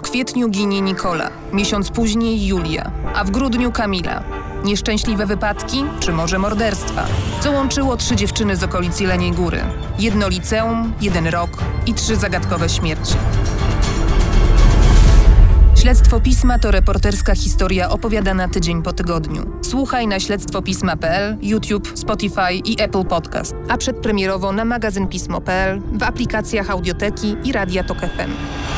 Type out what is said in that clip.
W kwietniu ginie Nikola, miesiąc później Julia, a w grudniu Kamila. Nieszczęśliwe wypadki, czy może morderstwa? Co łączyło trzy dziewczyny z okolic Jeleniej Góry? Jedno liceum, jeden rok i trzy zagadkowe śmierci. Śledztwo Pisma to reporterska historia opowiadana tydzień po tygodniu. Słuchaj na śledztwopisma.pl, YouTube, Spotify i Apple Podcast, a przedpremierowo na magazynpismo.pl, w aplikacjach Audioteki i Radia Tok FM.